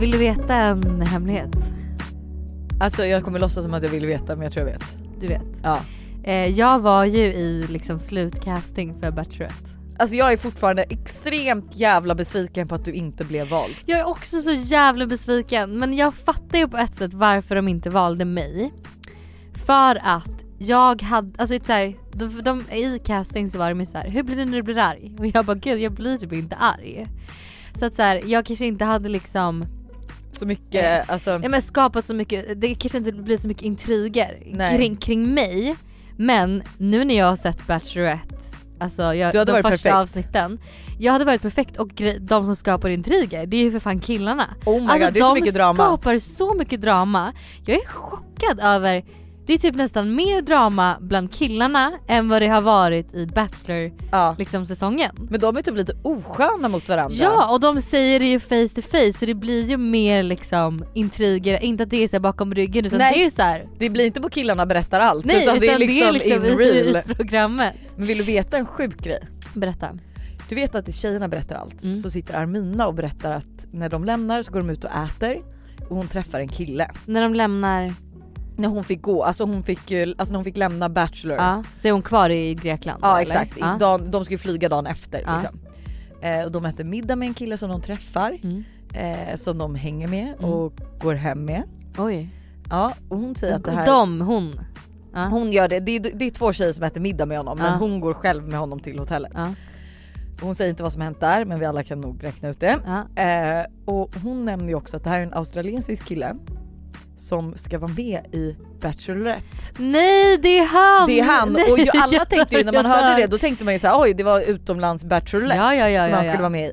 Vill du veta en hemlighet? Alltså jag kommer låtsas som att jag vill veta men jag tror jag vet. Du vet. Ja. Eh, jag var ju i liksom slutcasting för Bachelorette. Alltså jag är fortfarande extremt jävla besviken på att du inte blev vald. Jag är också så jävla besviken men jag fattar ju på ett sätt varför de inte valde mig. För att jag hade, alltså så här, de, de, i casting så var de ju såhär, hur blir du när du blir arg? Och jag bara gud jag blir typ inte arg. Så att så här, jag kanske inte hade liksom Så mycket, alltså. ja, men skapat så mycket, det kanske inte blir så mycket intriger Nej. kring, kring mig. Men nu när jag har sett Bachelorette, alltså jag, Du hade de varit första perfekt. avsnitten. Jag hade varit perfekt och de som skapar intriger det är ju för fan killarna. Oh my alltså god det är så de mycket drama. skapar så mycket drama. Jag är chockad över, det är typ nästan mer drama bland killarna än vad det har varit i Bachelor Ja. liksom säsongen. Men de är typ lite osköna mot varandra. Ja och de säger det ju face to face så det blir ju mer liksom intriger, inte att det är så bakom ryggen utan Nej. det är ju så här. Det blir inte på killarna berättar allt Nej utan det är liksom, in i, real. i programmet. Men vill du veta en sjuk grej? Berätta. Du vet att det tjejerna berättar allt Mm. så sitter Armina och berättar att när de lämnar så går de ut och äter och hon träffar en kille. När de lämnar, När hon fick gå, alltså hon fick, ju- alltså när hon fick lämna Bachelor. ja, så är hon kvar i Grekland? Ja exakt? Ja. dagen, de ska ju flyga dagen efter. Ja. Liksom. Eh, och de äter middag med en kille som de träffar, Mm. eh, som de hänger med Mm. och går hem med. Oj. Ja och hon säger att det här... De, hon. Ja. Hon gör det, det är, det är två tjejer som äter middag med honom men hon går själv med honom till hotellet. Hon säger inte vad som hänt där men vi alla kan nog räkna ut det. Eh, och hon nämner ju också att det här är en australiensisk kille som ska vara med i Bachelorette. Nej det är han! Det är han Nej, och ju, alla tänkte ju när man hör. hörde det då tänkte man ju såhär oj det var utomlands Bachelorette Ja, ja, ja, som han skulle vara med i.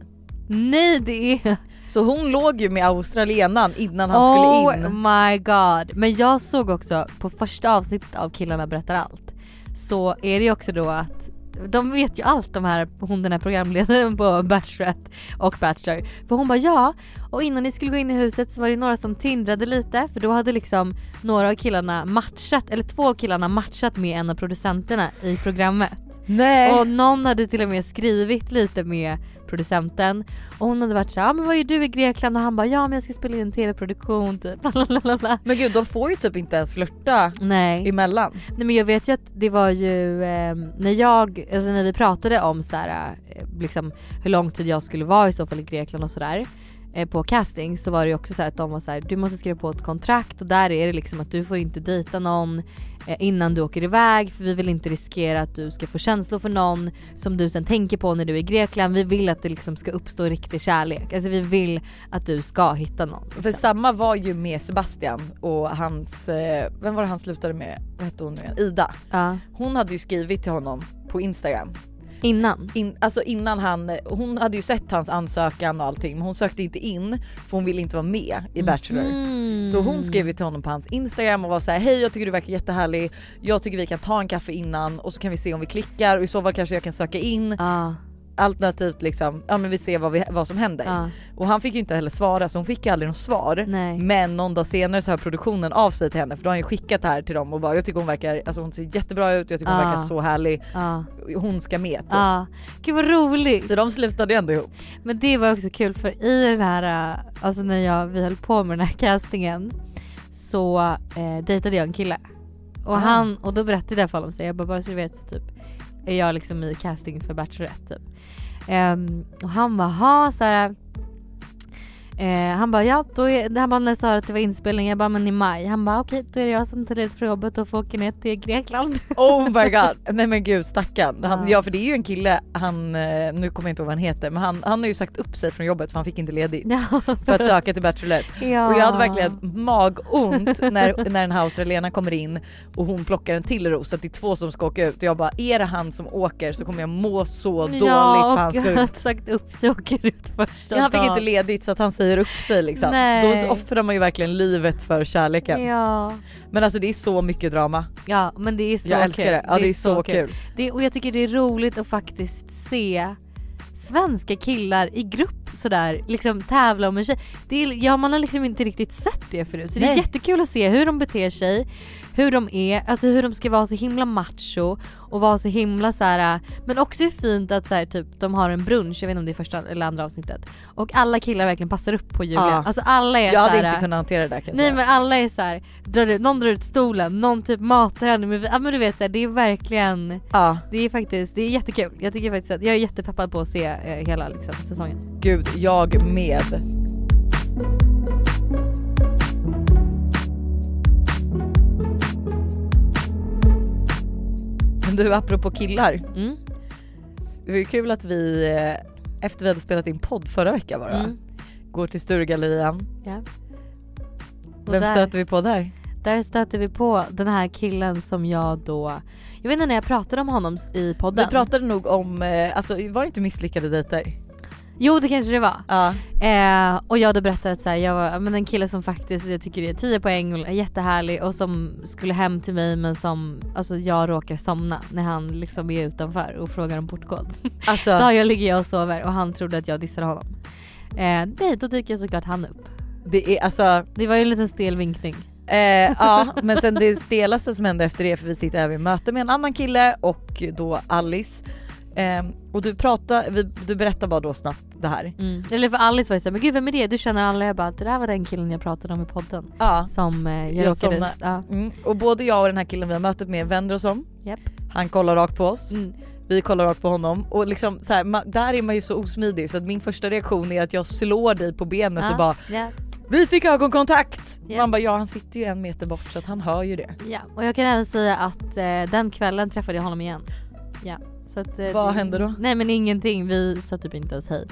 Nej det är Så hon låg ju med australienaren innan han oh skulle in. my god. Men jag såg också på första avsnittet av Killarna berättar allt så är det ju också då att de vet ju allt de här, hon den här programledaren på Bachelorette och Bachelor. För hon bara ja, och innan ni skulle gå in i huset så var det några som tindrade lite för då hade liksom några av killarna matchat, eller två av killarna matchat med en av producenterna i programmet. Nej. Och någon hade till och med skrivit lite med producenten och hon hade varit såhär, ja men vad gör du i Grekland? Och han bara, ja men jag ska spela in en tv-produktion typ. Men gud de får ju typ inte ens flörta Nej. emellan. Nej men jag vet ju att det var ju eh, när jag, alltså när vi pratade om så här, eh, liksom hur lång tid jag skulle vara i så fall i Grekland och sådär på casting så var det ju också så här att de var så här, du måste skriva på ett kontrakt och där är det liksom att du får inte dejta någon eh, innan du åker iväg för vi vill inte riskera att du ska få känslor för någon som du sen tänker på när du är i Grekland. Vi vill att det liksom ska uppstå riktig kärlek. Alltså vi vill att du ska hitta någon. För samma var ju med Sebastian och hans, eh, vem var det han slutade med? Vad hette hon nu? Ida. Ja. Hon hade ju skrivit till honom på Instagram. Innan. In, alltså innan han, hon hade ju sett hans ansökan och allting men hon sökte inte in för hon ville inte vara med i Bachelor. Mm. Så hon skrev ju till honom på hans Instagram och var så här: hej jag tycker du verkar jättehärlig, jag tycker vi kan ta en kaffe innan och så kan vi se om vi klickar och i så fall kanske jag kan söka in. Ja. Alternativt liksom, ja men vi ser vad, vi, vad som händer. Ja. Och han fick ju inte heller svara så hon fick aldrig något svar. Nej. Men någon dag senare så hör produktionen av sig till henne för då har han ju skickat det här till dem och bara jag tycker hon verkar, alltså hon ser jättebra ut, jag tycker hon Ja. verkar så härlig, Ja. hon ska med typ. Ja, gud vad roligt. Så de slutade ju ändå ihop. Men det var också kul för i den här, alltså när jag, vi höll på med den här castingen så eh, dejtade jag en kille. Och han, och då berättade jag för honom så jag bara bara så du vet så typ är jag liksom i casting för Bachelorette typ. Um, och han bara ha så här. Eh, han bara ja, då är, han bara när jag sa att det var inspelning, jag bara men i maj. Han bara okej då är det jag som tar ledigt från jobbet och får åka ner till Grekland. Oh my god, nej men gud stackarn. Han, Ja. ja för det är ju en kille, han, eh, nu kommer jag inte ihåg vad han heter men han, han har ju sagt upp sig från jobbet för han fick inte ledigt ja. för att söka till Bachelorette. ja. Och jag hade verkligen magont när, när den här australienaren kommer in och hon plockar en till ros att det är två som ska åka ut och jag bara är det han som åker så kommer jag må så dåligt ja, för han ska och ut. han sagt upp sig och åker ut första Ja, han fick dagen. inte ledigt så att han säger upp sig liksom. Nej. Då offrar man ju verkligen livet för kärleken. Ja. Men alltså det är så mycket drama. ja men det är så jag älskar kul. det. Ja det är, så kul. Det, och jag tycker det är roligt att faktiskt se svenska killar i grupp sådär liksom tävla om en tjej. Det är, ja man har liksom inte riktigt sett det förut så det Nej. är jättekul att se hur de beter sig, hur de är, alltså hur de ska vara så himla macho och vara så himla så här. men också hur fint att så här, typ de har en brunch, jag vet inte om det är första eller andra avsnittet och alla killar verkligen passar upp på Julia. Ja. Alltså alla är Jag hade så här, inte kunnat hantera det där kan jag Nej säga. men alla är så här, drar ut, någon drar ut stolen, någon typ matar henne med ja men du vet så här, det är verkligen Ja, det är faktiskt, det är jättekul. Jag tycker faktiskt att jag är jättepeppad på att se eh, hela liksom, säsongen. gud jag med. Men du apropå killar. Mm. Det var ju kul att vi eh, efter vi hade spelat in podd förra veckan bara Mm. går till Sturegallerian. Ja. Och Vem där, stöter vi på där? där stöter vi på den här killen som jag då, jag vet inte när jag pratade om honom i podden. Vi pratade nog om, eh, alltså var det inte misslyckade dejter? Jo det kanske det var. Ja. Eh, och jag hade berättat att så här, jag var men en kille som faktiskt jag tycker är 10 poäng och är jättehärlig och som skulle hem till mig men som alltså jag råkar somna när han liksom är utanför och frågar om portkod. Alltså, Så jag ligger jag och sover och han trodde att jag dissade honom. Eh, nej då dyker jag såklart han upp. det är alltså, Det var ju en liten stel vinkning. eh, ja men sen det stelaste som hände efter det för vi sitter här vid möte med en annan kille och då Alice. Eh, och du pratar, vi, du berättar bara då snabbt det här. Mm. Eller för Alice var ju såhär, men gud vem är det? Du känner alla? Jag bara, det där var den killen jag pratade om i podden. Ja. Som eh, jag, Jag råkade... Ja. Mm. Och både jag och den här killen vi har mötet med vänder oss om. Japp. Han kollar rakt på oss. Mm. Vi kollar rakt på honom och liksom så här, ma- där är man ju så osmidig så att min första reaktion är att jag slår dig på benet Ja. och bara Ja. Vi fick ögonkontakt! Ja. Man bara ja han sitter ju en meter bort så att han hör ju det. ja. Och jag kan även säga att eh, den kvällen träffade jag honom igen. Ja. Så att, eh, Vad hände då? Nej men ingenting, vi sa typ inte ens hej.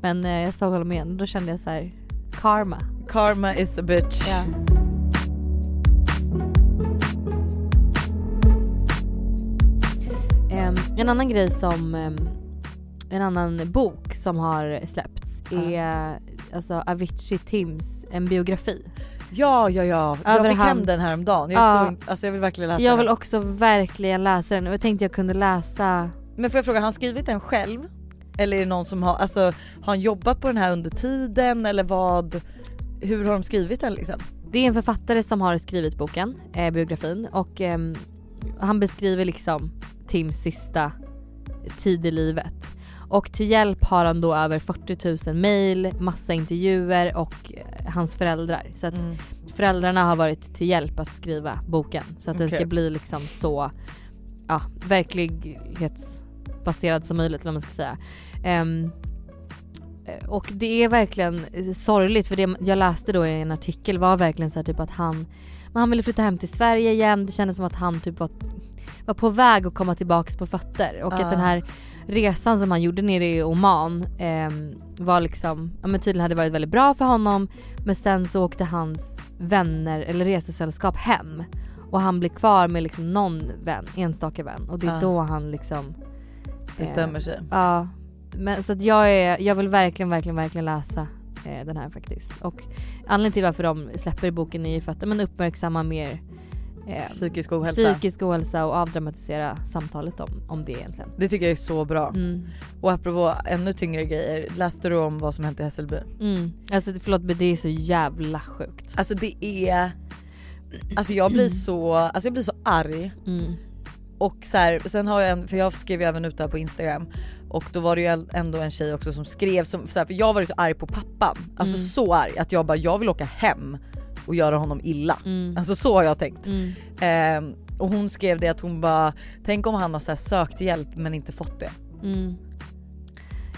Men eh, jag såg honom igen och då kände jag så här: karma. Karma is a bitch. Ja. En annan grej som, en annan bok som har släppts Ja. är alltså Avicii Tims, en biografi. Ja ja ja, jag Över fick hem den här om dagen. Jag, Ja. är så, alltså jag vill verkligen läsa Jag den. vill också verkligen läsa den och jag tänkte jag kunde läsa Men får jag fråga, har han skrivit den själv? Eller är det någon som har, alltså har han jobbat på den här under tiden eller vad? Hur har de skrivit den liksom? Det är en författare som har skrivit boken, eh, biografin och ehm, han beskriver liksom Tims sista tid i livet. Och till hjälp har han då över 40 000 mail, massa intervjuer och eh, hans föräldrar. Så att Mm. föräldrarna har varit till hjälp att skriva boken. Så att den Okej. ska bli liksom så ja, verklighetsbaserad som möjligt eller vad man ska säga. Eh, och det är verkligen eh, sorgligt för det jag läste då i en artikel var verkligen så här typ att han, han ville flytta hem till Sverige igen. Det kändes som att han typ var, var på väg att komma tillbaks på fötter och Ah. att den här resan som han gjorde nere i Oman ehm, var liksom, ja men tydligen hade varit väldigt bra för honom men sen så åkte hans vänner eller resesällskap hem och han blev kvar med liksom någon vän, enstaka vän och det är Ah. då han liksom Bestämmer sig. Ja, men så att jag, är, jag vill verkligen, verkligen, verkligen läsa eh, den här faktiskt. Och anledningen till varför de släpper boken är ju för att man uppmärksammar mer eh, Psykisk ohälsa. psykisk ohälsa och avdramatisera samtalet om, om det egentligen. Det tycker jag är så bra. Mm. Och apropå ännu tyngre grejer, läste du om vad som hänt i Hässelby? Mm. Alltså förlåt men det är så jävla sjukt. Alltså det är... Alltså jag blir så, alltså jag blir så arg. Mm. Och så här, sen har jag en, för jag skrev ju även ut det här på instagram och då var det ju ändå en tjej också som skrev som, så här, för jag var ju så arg på pappan. Alltså Mm. så arg att jag bara jag vill åka hem och göra honom illa. Mm. Alltså så har jag tänkt. Ehm, och hon skrev det att hon bara, tänk om han har så här sökt hjälp men inte fått det. Mm.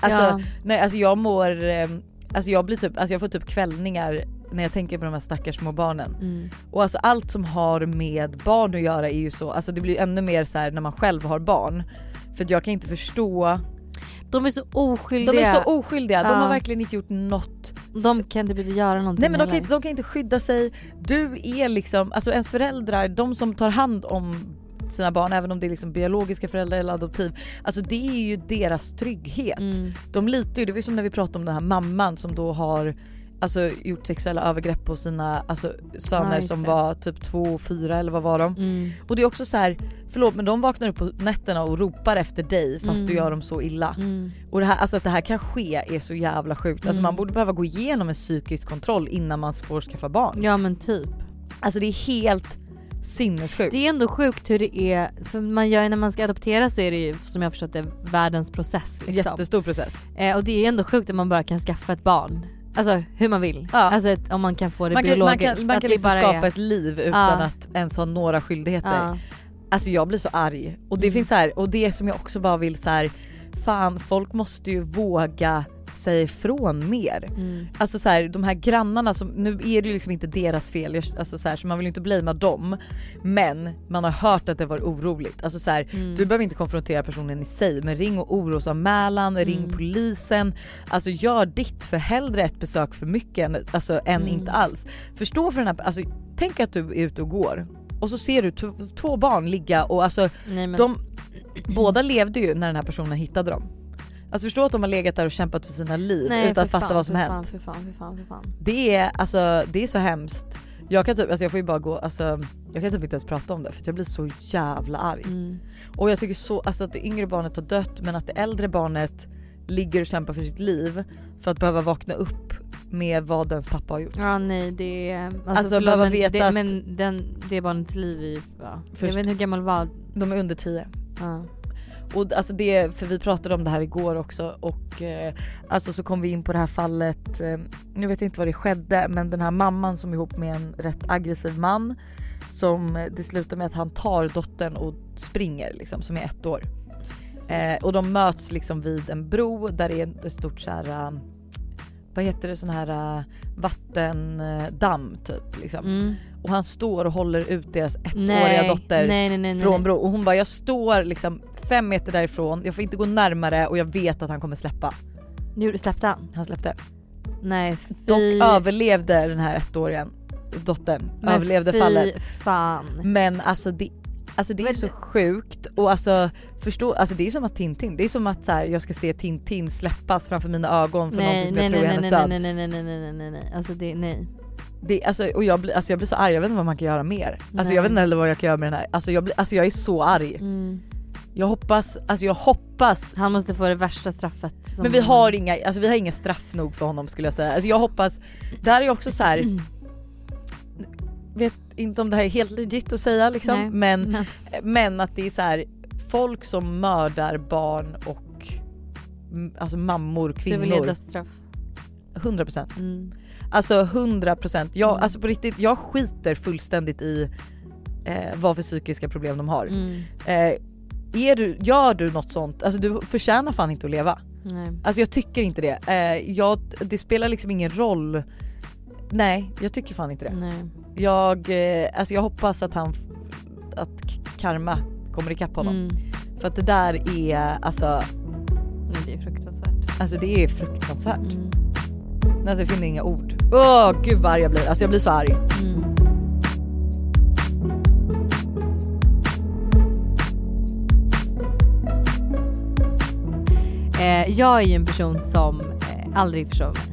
Alltså, Ja. nej, alltså jag mår, ehm, alltså jag blir typ, alltså jag får typ kvällningar när jag tänker på de här stackars små barnen. Mm. Och alltså allt som har med barn att göra är ju så, alltså det blir ännu mer så här när man själv har barn. För jag kan inte förstå, De är så oskyldiga. de är så oskyldiga, de Ja. har verkligen inte gjort något. De kan inte göra någonting Nej men de kan, inte, de kan inte skydda sig. Du är liksom, alltså ens föräldrar, de som tar hand om sina barn även om det är liksom biologiska föräldrar eller adoptiv. Alltså det är ju deras trygghet. Mm. De litar ju, det var ju som när vi pratade om den här mamman som då har alltså, gjort sexuella övergrepp på sina alltså, söner Ja, som var typ två och fyra eller vad var de? Mm. Och det är också så här, förlåt men de vaknar upp på nätterna och ropar efter dig fast Mm. du gör dem så illa. Mm. Och det här, alltså att det här kan ske är så jävla sjukt. Alltså Mm. man borde behöva gå igenom en psykisk kontroll innan man får skaffa barn. Ja men typ. Alltså det är helt sinnessjukt. Det är ändå sjukt hur det är, för man gör, när man ska adoptera så är det ju som jag förstått det världens process. Liksom. Jättestor process. Eh, och det är ändå sjukt att man bara kan skaffa ett barn. Alltså hur man vill. Ja. Alltså ett, om man kan få det Man kan, man biologiskt. kan, man kan liksom skapa är- ett liv utan Ja. att ens ha några skyldigheter. Ja. Alltså jag blir så arg. Och det Mm. finns så här, och det som jag också bara vill så här, fan folk måste ju våga säga ifrån mer. Mm. Alltså så här, de här grannarna som, nu är det ju liksom inte deras fel, alltså så, här, så man vill ju inte blamea dem. Men man har hört att det var oroligt. Alltså så här, Mm. du behöver inte konfrontera personen i sig men ring och orosanmälan, ring Mm. polisen. Alltså gör ditt för hellre ett besök för mycket än, alltså, än Mm. inte alls. Förstå för den här, alltså tänk att du är ute och går och så ser du två barn ligga och alltså Nej, men, de båda levde ju när den här personen hittade dem. Alltså förstå att de har legat där och kämpat för sina liv nej, utan att fatta fan, vad som för hänt. Fan, för fan, för fan, för fan. Det är alltså, det är så hemskt. Jag kan typ, alltså jag får ju bara gå, alltså jag kan typ inte ens prata om det för jag blir så jävla arg. Mm. Och jag tycker så, alltså att det yngre barnet har dött men att det äldre barnet ligger och kämpar för sitt liv för att behöva vakna upp med vad ens pappa har gjort. Ja nej det är... Alltså, Alltså, förlåt, behöva veta det, att- men den, det barnets liv är ju... Ja. Jag vet inte hur gammal var... De är under 10. Ja. Och alltså det, för vi pratade om det här igår också och eh, alltså så kom vi in på det här fallet, eh, nu vet jag inte vad det skedde men den här mamman som är ihop med en rätt aggressiv man som eh, det slutar med att han tar dottern och springer liksom som är ett år. Eh, och de möts liksom vid en bro där det är ett stort så här, eh, vad heter det sån här uh, vattendamm typ liksom. Mm. Och han står och håller ut deras ettåriga dotter nej, nej, nej, från bro och hon bara jag står liksom fem meter därifrån, jag får inte gå närmare och jag vet att han kommer släppa. Nu släppte han? Han släppte. Nej Dock fy. överlevde den här ettåriga dottern, Men överlevde fallet. fan. Men alltså det, alltså det är Men- så sjukt och alltså förstå, alltså det är som att Tintin, det är som att så här, jag ska se Tintin släppas framför mina ögon för någonting Nej som nej jag nej tror är nej hennes nej död. nej nej nej nej nej nej nej alltså det, nej. Det, alltså, och jag blir, alltså jag blir så arg, jag vet inte vad man kan göra mer. Alltså jag vet inte heller vad jag kan göra med den här, alltså jag, blir, alltså jag är så arg. Mm. Jag hoppas, alltså jag hoppas Han måste få det värsta straffet. Men vi har inga, alltså vi har inga straff nog för honom skulle jag säga. Alltså jag hoppas, där är också så här. Vet inte om det här är helt legit att säga liksom, Nej. men, Men, men att det är så här folk som mördar barn och alltså mammor, du vill ge kvinnor. dödsstraff. 100%. Mm. Alltså 100%. Jag, Mm. alltså på riktigt, jag skiter fullständigt i eh, vad för psykiska problem de har. Mm. Eh, är du, gör du något sånt, alltså du förtjänar fan inte att leva. Nej. Alltså jag tycker inte det. Eh, jag, det spelar liksom ingen roll. Nej, jag tycker fan inte det. Nej. Jag, eh, alltså jag hoppas att han, att karma kommer ikapp honom. Mm. För att det där är, alltså, det är fruktansvärt. alltså det är fruktansvärt. Mm. Alltså jag finner inga ord. Åh gud vad arg jag blir, alltså jag blir så arg. Mm. Eh, jag är ju en person som eh, aldrig förstår mig.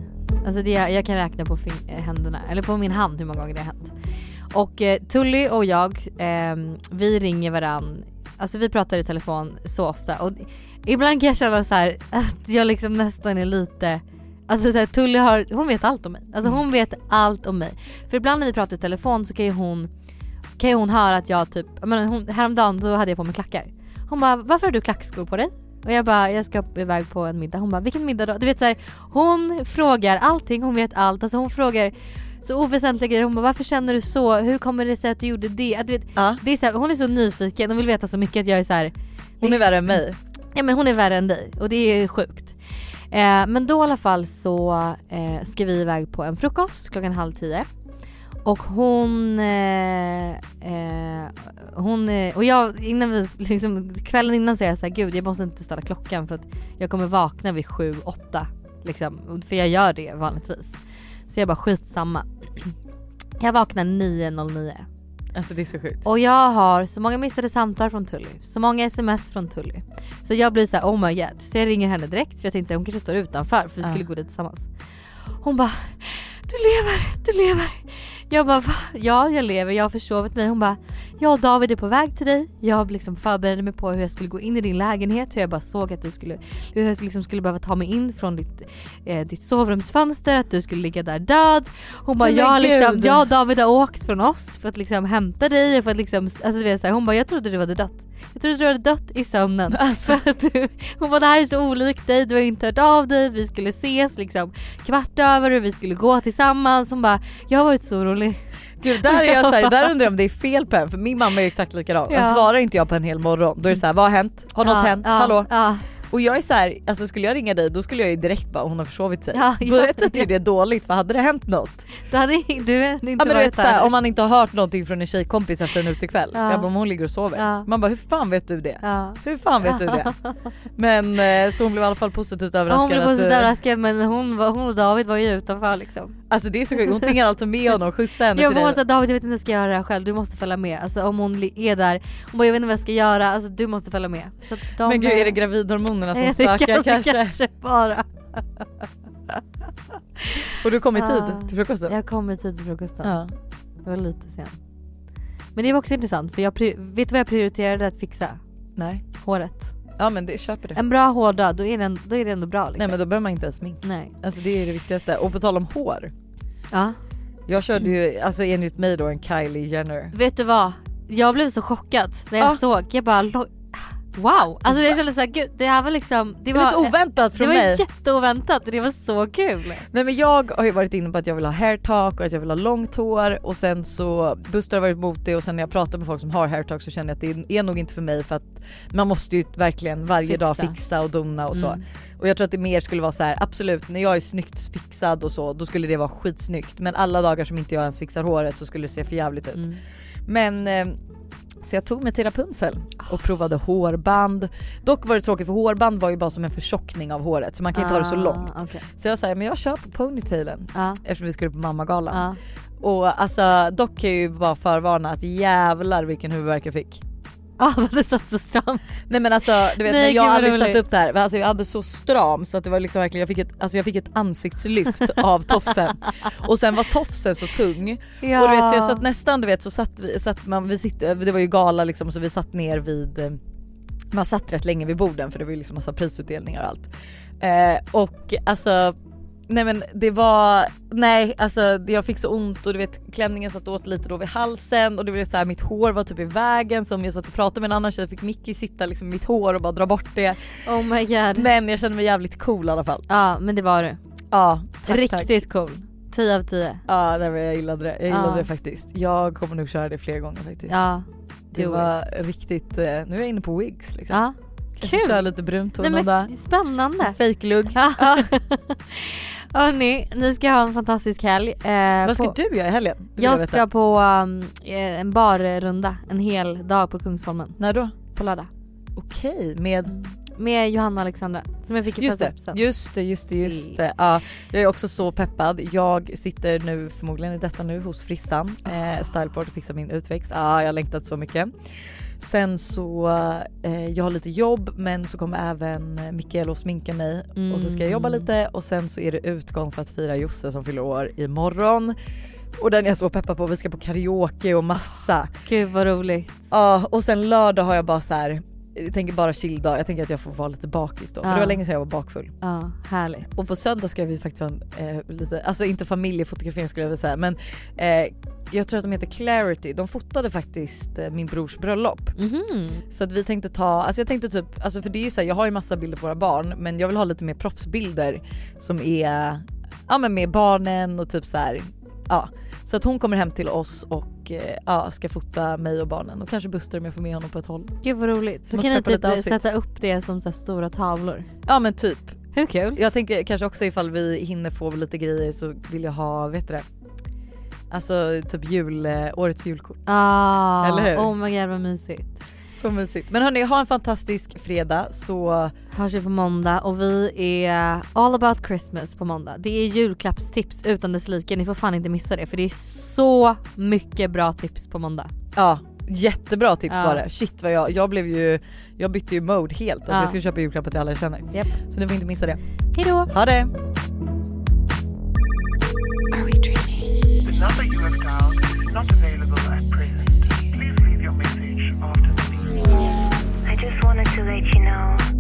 Alltså det, jag kan räkna på eh, händerna, eller på min hand hur många gånger det har hänt. Och eh, Tully och jag, eh, vi ringer varann, alltså vi pratar i telefon så ofta och ibland kan jag känna så här att jag liksom nästan är lite Alltså så här, Tully har, hon vet allt om mig. Alltså hon vet allt om mig. För ibland när vi pratar i telefon så kan ju hon kan ju hon höra att jag typ, men hon, häromdagen så hade jag på mig klackar. Hon bara varför har du klackskor på dig? Och jag bara jag ska iväg på en middag. Hon bara vilken middag då? Du vet så här, hon frågar allting, hon vet allt. Alltså hon frågar så oväsentliga grejer. Hon bara varför känner du så? Hur kommer det sig att du gjorde det? Att, du vet, Ja. det är så här, hon är så nyfiken och vill veta så mycket att jag är så här. Hon är värre än mig. Ja men hon är värre än dig och det är sjukt. Eh, men då i alla fall så eh, ska vi iväg på en frukost klockan halv tio. Och hon, eh, eh, hon eh, och jag innan vi, liksom, kvällen innan säger jag så här, gud jag måste inte ställa klockan för att jag kommer vakna vid sju, åtta. Liksom, för jag gör det vanligtvis. Så jag bara skitsamma. Jag vaknar 9.09. Alltså det är så sjukt. Och jag har så många missade samtal från Tully, så många sms från Tully. Så jag blir så här: oh my god. Så jag ringer henne direkt för jag tänkte hon kanske står utanför för vi skulle Ja. gå dit tillsammans. Hon bara du lever, du lever. Jag bara va? Ja jag lever, jag har försovit mig. Hon bara ja David är på väg till dig. Jag liksom förberedde mig på hur jag skulle gå in i din lägenhet. Hur jag bara såg att du skulle, hur jag liksom skulle behöva ta mig in från ditt, eh, ditt sovrumsfönster. Att du skulle ligga där död. Hon bara jag, liksom, jag och David har åkt från oss för att liksom hämta dig. och För att liksom, alltså, vet, så här, hon bara jag trodde du hade dött. Jag trodde du hade dött i sömnen. Alltså. Hon bara det här är så olikt dig, du har inte hört av dig, vi skulle ses liksom kvart över och vi skulle gå tillsammans. Hon bara jag har varit så orolig. Gud där är jag såhär, där undrar jag om det är fel på en för min mamma är exakt likadan. Ja. Svarar inte jag på en hel morgon då är det såhär vad har hänt? Har något Ja, hänt? ja, Hallå? Ja, Och jag är så här, alltså skulle jag ringa dig då skulle jag ju direkt bara hon har försovit sig. Ja, Då ja, vet inte ja. det är dåligt för hade det hänt något. du hade du hade inte Ja men du varit vet såhär, där. om man inte har hört någonting från en tjejkompis efter en utekväll. Ja. Jag bara hon ligger och sover. Ja. Man bara hur fan vet du det? Ja. Hur fan vet du det? Men eh, så hon blev i alla fall positivt överraskad. Hon blev positivt eh, överraskad men hon, hon och David var ju utanför liksom. Alltså det är så sjukt, hon tvingar alltså med honom, skjutsa henne Jag till dig. såhär David jag vet inte hur jag ska göra det här själv, du måste följa med. Alltså om hon är där, hon bara jag vet inte vad jag ska göra, alltså du måste följa med. Så Men gud är det eh, gravidhormonerna som spökar kan kanske? kanske bara. Och du kom i tid Ah. till frukosten? Jag kom i tid till frukosten. Ja. Det var lite sent. Men det var också intressant för jag, vet du vad jag prioriterade att fixa? Nej. Håret. Ja men det köper det. En bra hårdag, då är det, en- då är det ändå bra liksom. Nej men då behöver man inte ens smink. Nej. Alltså det är det viktigaste. Och på tal om hår. Ja. Jag körde ju, alltså enligt mig då en Kylie Jenner. Vet du vad? Jag blev så chockad när jag Ja. såg, jag bara Wow! Alltså jag kände såhär, gud det här var liksom, det Det var, lite oväntat det från var mig. jätteoväntat och det var så kul. Nej men jag har ju varit inne på att jag vill ha hair talk och att jag vill ha långt hår och sen så Buster har varit emot det och sen när jag pratar med folk som har hair talk så känner jag att det är nog inte för mig för att man måste ju verkligen varje Fixa. dag fixa och dona och så. Mm. Och jag tror att det mer skulle vara så här: absolut när jag är snyggt fixad och så då skulle det vara skitsnyggt men alla dagar som inte jag ens fixar håret så skulle det se för jävligt ut. Mm. Men eh, så jag tog mig till Rapunzel och provade hårband. Dock var det tråkigt för hårband var ju bara som en förtjockning av håret så man kan inte ha det så Ah, långt. okej. Så jag sa men jag kör på ponytailen Ja. eftersom vi skulle på mammagalan. Ja. Och alltså dock kan jag ju bara förvarna att jävlar vilken huvudvärk jag fick. Ja vad det satt så stramt. Nej men alltså du vet Nej, men jag roligt. satt upp det här. Alltså, jag hade så stram så att det var liksom verkligen, jag fick ett, alltså, jag fick ett ansiktslyft av tofsen. Och sen var tofsen så tung. Ja. Och du vet så jag satt nästan du vet så satt vi, satt man, vi sitter, det var ju gala liksom så vi satt ner vid man satt rätt länge vid borden för det var ju liksom massa prisutdelningar och allt. Eh, och alltså Nej men det var, nej alltså jag fick så ont och du vet klänningen satt åt lite då vid halsen och det blev så här, mitt hår var typ i vägen så om jag satt och pratade med en annan tjej fick Mickey sitta liksom i mitt hår och bara dra bort det. Oh my god. Men jag kände mig jävligt cool i alla fall. Ja men det var du. Ja, tack, Riktigt Tack. cool. 10 av 10. Ja nej, men jag gillade det, jag gillade Ja. det faktiskt. Jag kommer nog köra det fler gånger faktiskt. Ja. Det var riktigt, eh, nu är jag inne på wigs liksom. Ja. Kul. köra lite brunt Nej hår dag. men spännande. Fejklugg. Ja. Hörni, ni ska ha en fantastisk helg. Eh, Vad ska på, du göra i helgen? Jag veta. ska på um, eh, en barrunda en hel dag på Kungsholmen När då? på lördag. Okej, med Med Johanna och Alexandra som jag fick i Just det, just det, just det, just det. Ja, jag är också så peppad. Jag sitter nu förmodligen i detta nu hos frissan, eh, Styleport och fixar min utväxt. Ja, jag har längtat så mycket. Sen så, eh, jag har lite jobb men så kommer även Mikael och sminka mig och så ska jag jobba Mm. lite och sen så är det utgång för att fira Josse som fyller år imorgon. Och den är jag så peppad på, vi ska på karaoke och massa. Gud vad roligt. Ja och sen lördag har jag bara så här. Jag tänker bara chilldag, jag tänker att jag får vara lite bakis då för Ja. det var länge sedan jag var bakfull. Ja, härligt. Och på söndag ska vi faktiskt ha en eh, lite, alltså inte familjefotografering skulle jag vilja säga men eh, jag tror att de heter Clarity, de fotade faktiskt eh, min brors bröllop. Mhm. Så att vi tänkte ta, alltså jag tänkte typ, alltså för det är ju så här, jag har ju massa bilder på våra barn men jag vill ha lite mer proffsbilder som är, ja men med barnen och typ så här, ja. Så att hon kommer hem till oss och eh, ja, ska fota mig och barnen och kanske Buster om jag får med honom på ett håll. Gud vad roligt. Så Måste kan ni typ sätta upp det som så stora tavlor. Ja men typ. Hur kul? Jag tänker kanske också ifall vi hinner få lite grejer så vill jag ha, vet du det? Alltså typ jul, eh, årets julkort. Ah, Eller hur? Oh my god vad mysigt. Så mysigt. Men hörni, ha en fantastisk fredag så Hörs vi på måndag och vi är all about Christmas på måndag. Det är julklappstips utan dess like. Ni får fan inte missa det för det är så mycket bra tips på måndag. ja, jättebra tips Ja. var det. Shit vad jag, jag blev ju, jag bytte ju mode helt. Alltså Ja. jag ska köpa julklappar till alla jag känner. Japp. Så ni får inte missa det. Hejdå! Ha det! Not available at present. To let you know